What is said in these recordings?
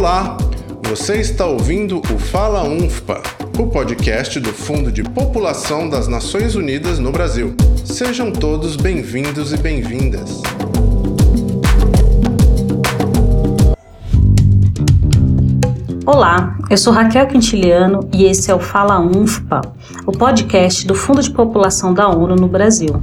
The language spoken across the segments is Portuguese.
Olá, você está ouvindo o Fala UNFPA, o podcast do Fundo de População das Nações Unidas no Brasil. Sejam todos bem-vindos e bem-vindas. Olá, eu sou Raquel Quintiliano e esse é o Fala UNFPA, o podcast do Fundo de População da ONU no Brasil.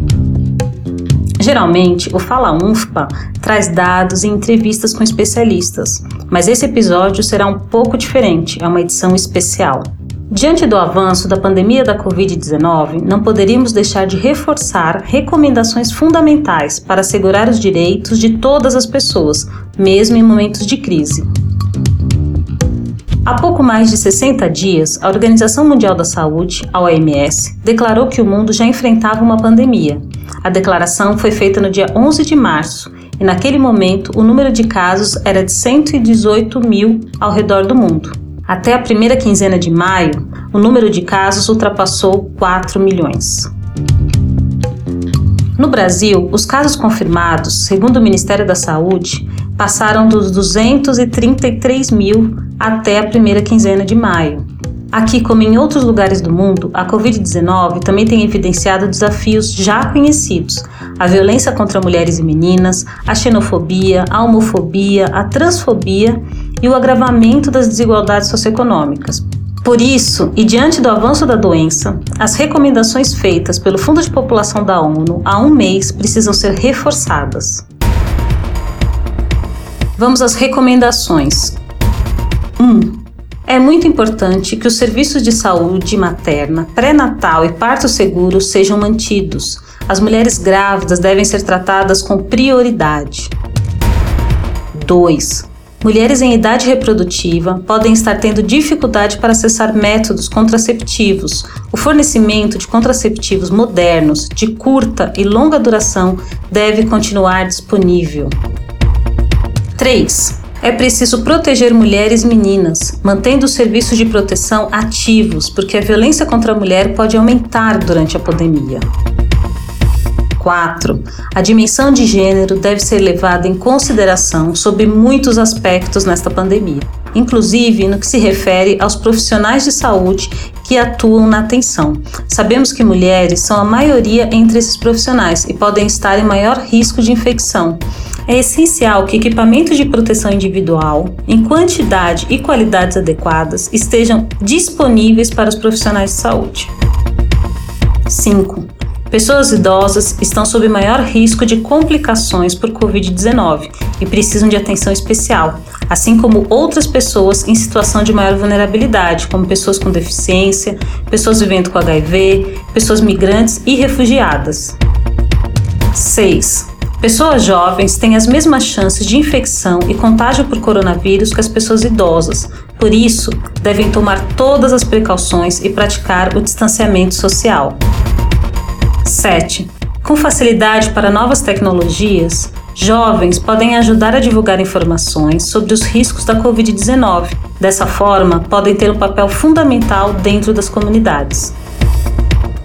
Geralmente, o Fala UNFPA traz dados e entrevistas com especialistas, mas esse episódio será um pouco diferente, é uma edição especial. Diante do avanço da pandemia da Covid-19, não poderíamos deixar de reforçar recomendações fundamentais para assegurar os direitos de todas as pessoas, mesmo em momentos de crise. Há pouco mais de 60 dias, a Organização Mundial da Saúde, a OMS, declarou que o mundo já enfrentava uma pandemia. A declaração foi feita no dia 11 de março e, naquele momento, o número de casos era de 118 mil ao redor do mundo. Até a primeira quinzena de maio, o número de casos ultrapassou 4 milhões. No Brasil, os casos confirmados, segundo o Ministério da Saúde, passaram dos 233 mil até a primeira quinzena de maio. Aqui, como em outros lugares do mundo, a Covid-19 também tem evidenciado desafios já conhecidos: a violência contra mulheres e meninas, a xenofobia, a homofobia, a transfobia e o agravamento das desigualdades socioeconômicas. Por isso, e diante do avanço da doença, as recomendações feitas pelo Fundo de População da ONU há um mês precisam ser reforçadas. Vamos às recomendações. 1. Um, é muito importante que os serviços de saúde materna, pré-natal e parto seguro sejam mantidos. As mulheres grávidas devem ser tratadas com prioridade. 2. Mulheres em idade reprodutiva podem estar tendo dificuldade para acessar métodos contraceptivos. O fornecimento de contraceptivos modernos, de curta e longa duração, deve continuar disponível. 3. É preciso proteger mulheres e meninas, mantendo os serviços de proteção ativos, porque a violência contra a mulher pode aumentar durante a pandemia. 4. A dimensão de gênero deve ser levada em consideração sobre muitos aspectos nesta pandemia, inclusive no que se refere aos profissionais de saúde que atuam na atenção. Sabemos que mulheres são a maioria entre esses profissionais e podem estar em maior risco de infecção é essencial que equipamentos de proteção individual, em quantidade e qualidades adequadas, estejam disponíveis para os profissionais de saúde. 5. Pessoas idosas estão sob maior risco de complicações por Covid-19 e precisam de atenção especial, assim como outras pessoas em situação de maior vulnerabilidade, como pessoas com deficiência, pessoas vivendo com HIV, pessoas migrantes e refugiadas. 6. Pessoas jovens têm as mesmas chances de infecção e contágio por coronavírus que as pessoas idosas, por isso, devem tomar todas as precauções e praticar o distanciamento social. 7. Com facilidade para novas tecnologias, jovens podem ajudar a divulgar informações sobre os riscos da Covid-19. Dessa forma, podem ter um papel fundamental dentro das comunidades.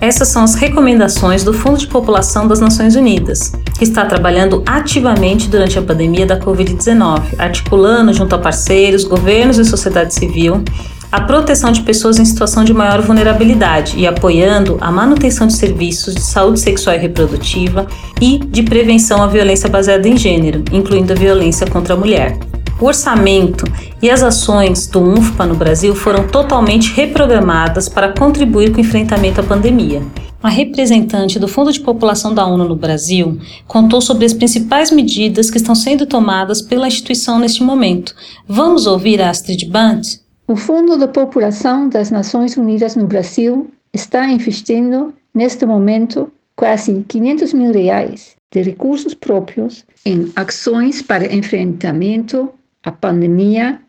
Essas são as recomendações do Fundo de População das Nações Unidas, que está trabalhando ativamente durante a pandemia da Covid-19, articulando junto a parceiros, governos e sociedade civil a proteção de pessoas em situação de maior vulnerabilidade e apoiando a manutenção de serviços de saúde sexual e reprodutiva e de prevenção à violência baseada em gênero, incluindo a violência contra a mulher. O orçamento e as ações do UNFPA no Brasil foram totalmente reprogramadas para contribuir com o enfrentamento à pandemia. A representante do Fundo de População da ONU no Brasil contou sobre as principais medidas que estão sendo tomadas pela instituição neste momento. Vamos ouvir a Astrid Bant? O Fundo de População das Nações Unidas no Brasil está investindo, neste momento, quase 500 mil reais de recursos próprios em ações para enfrentamento a pandemia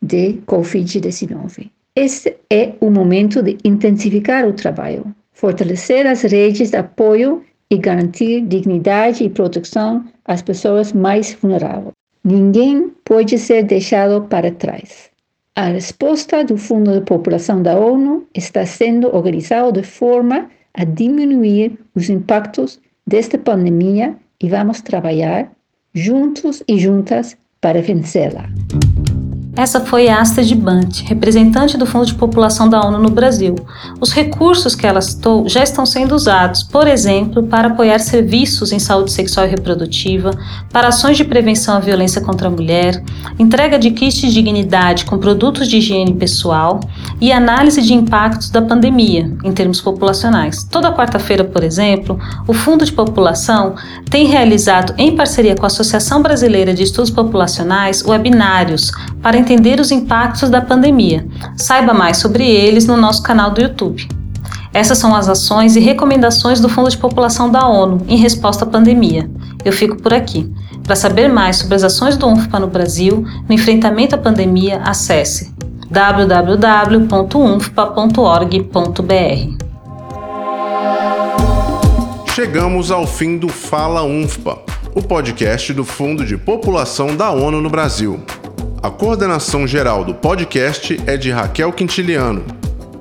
de Covid-19. Este é o momento de intensificar o trabalho, fortalecer as redes de apoio e garantir dignidade e proteção às pessoas mais vulneráveis. Ninguém pode ser deixado para trás. A resposta do Fundo de População da ONU está sendo organizada de forma a diminuir os impactos desta pandemia e vamos trabalhar juntos e juntas para vencê-la. Essa foi Astrid Bant, representante do Fundo de População da ONU no Brasil. Os recursos que ela citou já estão sendo usados, por exemplo, para apoiar serviços em saúde sexual e reprodutiva, para ações de prevenção à violência contra a mulher, entrega de kits de dignidade com produtos de higiene pessoal e análise de impactos da pandemia em termos populacionais. Toda quarta-feira, por exemplo, o Fundo de População tem realizado, em parceria com a Associação Brasileira de Estudos Populacionais, webinários para entender os impactos da pandemia. Saiba mais sobre eles no nosso canal do YouTube. Essas são as ações e recomendações do Fundo de População da ONU em resposta à pandemia. Eu fico por aqui. Para saber mais sobre as ações do UNFPA no Brasil no enfrentamento à pandemia, acesse www.unfpa.org.br. Chegamos ao fim do Fala UNFPA, o podcast do Fundo de População da ONU no Brasil. A coordenação geral do podcast é de Raquel Quintiliano.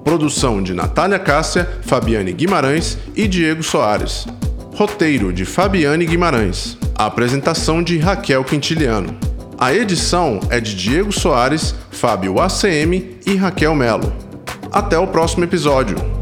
Produção de Natália Cássia, Fabiane Guimarães e Diego Soares. Roteiro de Fabiane Guimarães. A apresentação de Raquel Quintiliano. A edição é de Diego Soares, Fábio ACM e Raquel Melo. Até o próximo episódio.